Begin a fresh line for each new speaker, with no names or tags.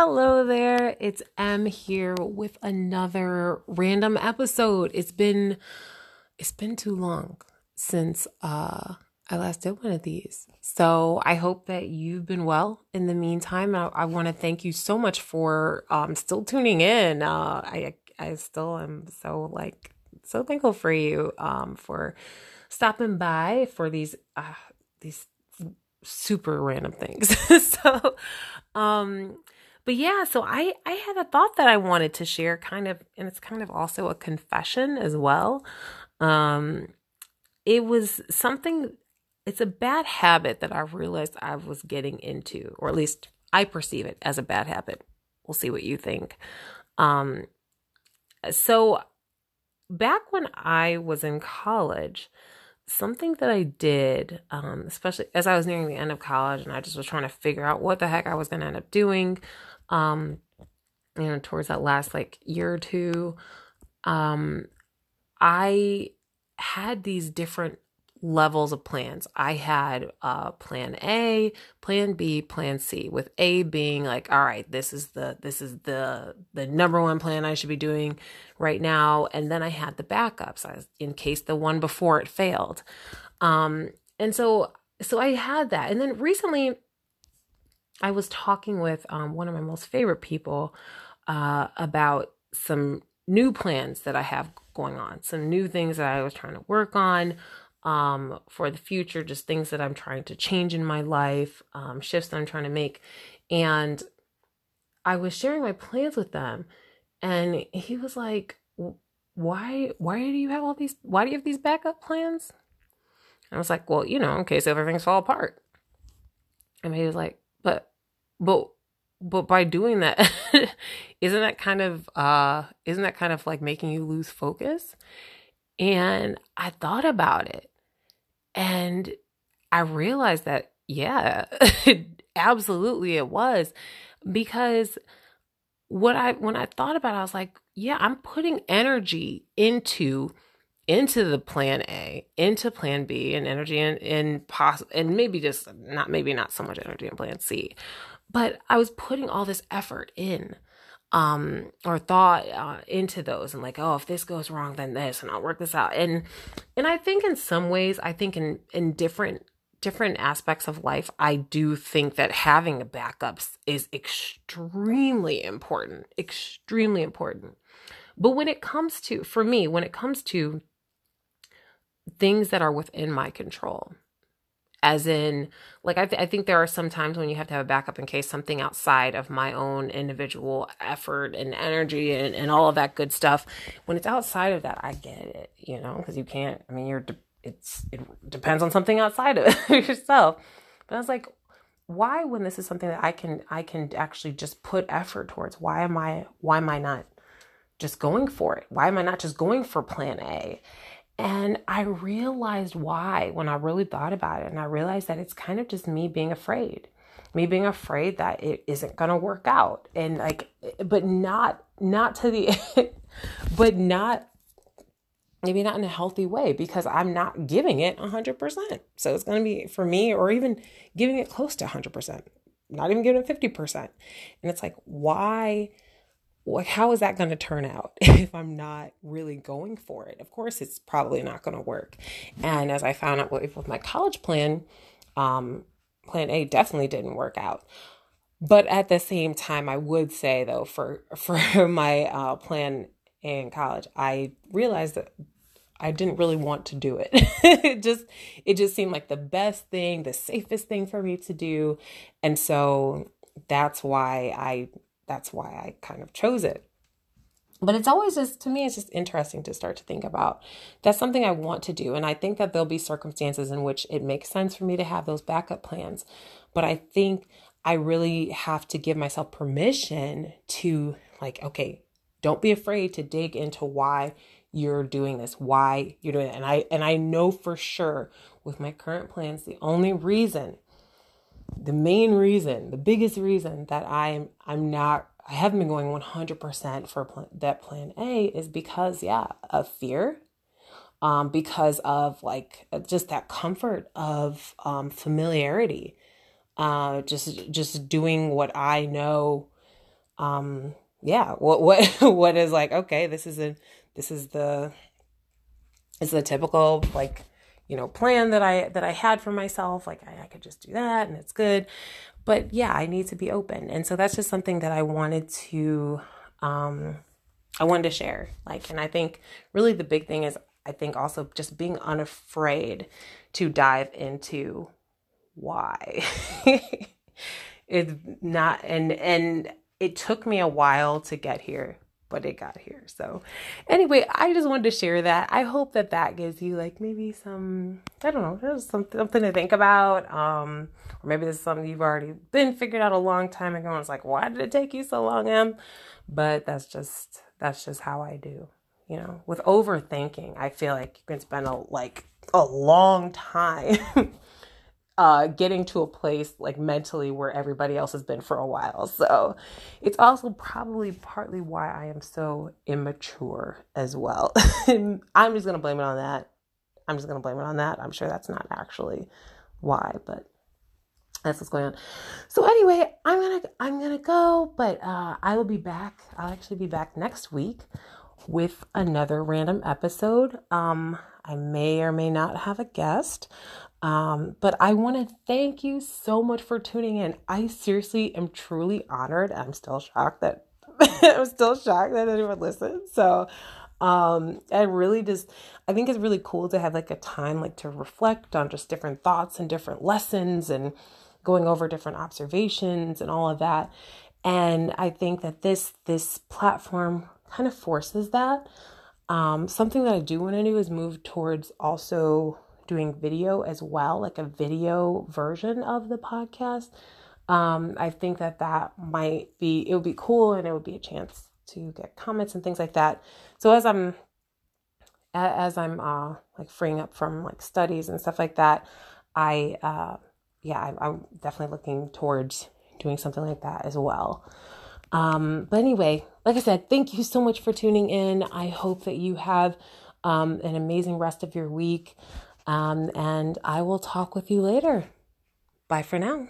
Hello there. It's M here with another random episode. It's been it's been too long since uh I last did one of these. So I hope that you've been well in the meantime. I, I want to thank you so much for um still tuning in. Uh I I still am so like so thankful for you um for stopping by for these uh these super random things. so um but yeah, so I I had a thought that I wanted to share kind of and it's kind of also a confession as well. Um it was something it's a bad habit that I realized I was getting into or at least I perceive it as a bad habit. We'll see what you think. Um so back when I was in college, something that I did, um, especially as I was nearing the end of college and I just was trying to figure out what the heck I was going to end up doing, um, you know, towards that last like year or two, um, I had these different levels of plans. I had uh plan A, plan B, plan C with A being like all right, this is the this is the the number one plan I should be doing right now and then I had the backups in case the one before it failed. Um and so so I had that. And then recently I was talking with um, one of my most favorite people uh, about some new plans that I have going on, some new things that I was trying to work on um, for the future, just things that I'm trying to change in my life, um, shifts that I'm trying to make. And I was sharing my plans with them, and he was like, "Why? Why do you have all these? Why do you have these backup plans?" And I was like, "Well, you know, in case everything's fall apart." And he was like, "But, but." But by doing that, isn't that kind of uh isn't that kind of like making you lose focus? And I thought about it and I realized that, yeah, absolutely it was. Because what I when I thought about it, I was like, yeah, I'm putting energy into into the plan A, into plan B, and energy in in poss- and maybe just not maybe not so much energy in plan C. But I was putting all this effort in um or thought uh, into those and like oh if this goes wrong then this and I'll work this out. And and I think in some ways I think in in different different aspects of life I do think that having a backups is extremely important extremely important. But when it comes to for me when it comes to things that are within my control as in like I, th- I think there are some times when you have to have a backup in case something outside of my own individual effort and energy and, and all of that good stuff. When it's outside of that i get it you know because you can't i mean you're de- it's it depends on something outside of yourself. But i was like why when this is something that i can i can actually just put effort towards why am i why am i not just going for it? Why am i not just going for plan a and I realized why when I really thought about it. And I realized that it's kind of just me being afraid, me being afraid that it isn't going to work out. And like, but not, not to the, but not, maybe not in a healthy way because I'm not giving it 100%. So it's going to be for me or even giving it close to 100%, not even giving it 50%. And it's like, why? How is that going to turn out if i'm not really going for it of course it's probably not going to work and as i found out with my college plan um, plan a definitely didn't work out but at the same time i would say though for for my uh, plan in college i realized that I didn't really want to do it. it just it just seemed like the best thing, the safest thing for me to do. And so that's why I that's why I kind of chose it. But it's always just, to me, it's just interesting to start to think about. That's something I want to do. And I think that there'll be circumstances in which it makes sense for me to have those backup plans. But I think I really have to give myself permission to, like, okay, don't be afraid to dig into why you're doing this, why you're doing it. And I and I know for sure with my current plans, the only reason the main reason, the biggest reason that I'm I'm not I haven't been going 100% for plan, that plan A is because yeah, of fear. Um because of like just that comfort of um familiarity. Uh just just doing what I know um yeah, what what what is like, okay, this is a this is the is the typical like you know plan that i that i had for myself like I, I, could just do that and it's good. But yeah i need to be open. And so that's just something that i wanted to um i wanted to share. Like and i think really the big thing is i think also just being unafraid to dive into why. It's not and and it took me a while to get here but it got here. So, anyway, I just wanted to share that. I hope that that gives you like maybe some, I don't know, there's something, something to think about. Um, or maybe this is something you've already been figured out a long time ago. And it's like, why did it take you so long, Em? But that's just, that's just how I do. You know, with overthinking, I feel like you can spend a like a long time uh, getting to a place like mentally where everybody else has been for a while. So it's also probably partly why I am so immature as well. I'm just gonna blame it on that. I'm just gonna blame it on that. I'm sure that's not actually why, but that's what's going on. So anyway, I'm gonna I'm gonna go, but uh, I will be back. I'll actually be back next week with another random episode. Um, I may or may not have a guest. Um, but I want to thank you so much for tuning in. I seriously am truly honored. I'm still shocked that I'm still shocked that anyone listens. So um I really just I think it's really cool to have like a time like to reflect on just different thoughts and different lessons and going over different observations and all of that. And I think that this this platform kind of forces that. Um, something that I do want to do is move towards also doing video as well, like a video version of the podcast. Um, I think that that might be, it would be cool and it would be a chance to get comments and things like that. So as I'm, as I'm, uh, like freeing up from like studies and stuff like that, I, uh, yeah, I'm, I'm definitely looking towards doing something like that as well. Um, but anyway, like I said, thank you so much for tuning in. I hope that you have um, an amazing rest of your week. Um, and I will talk with you later. Bye for now.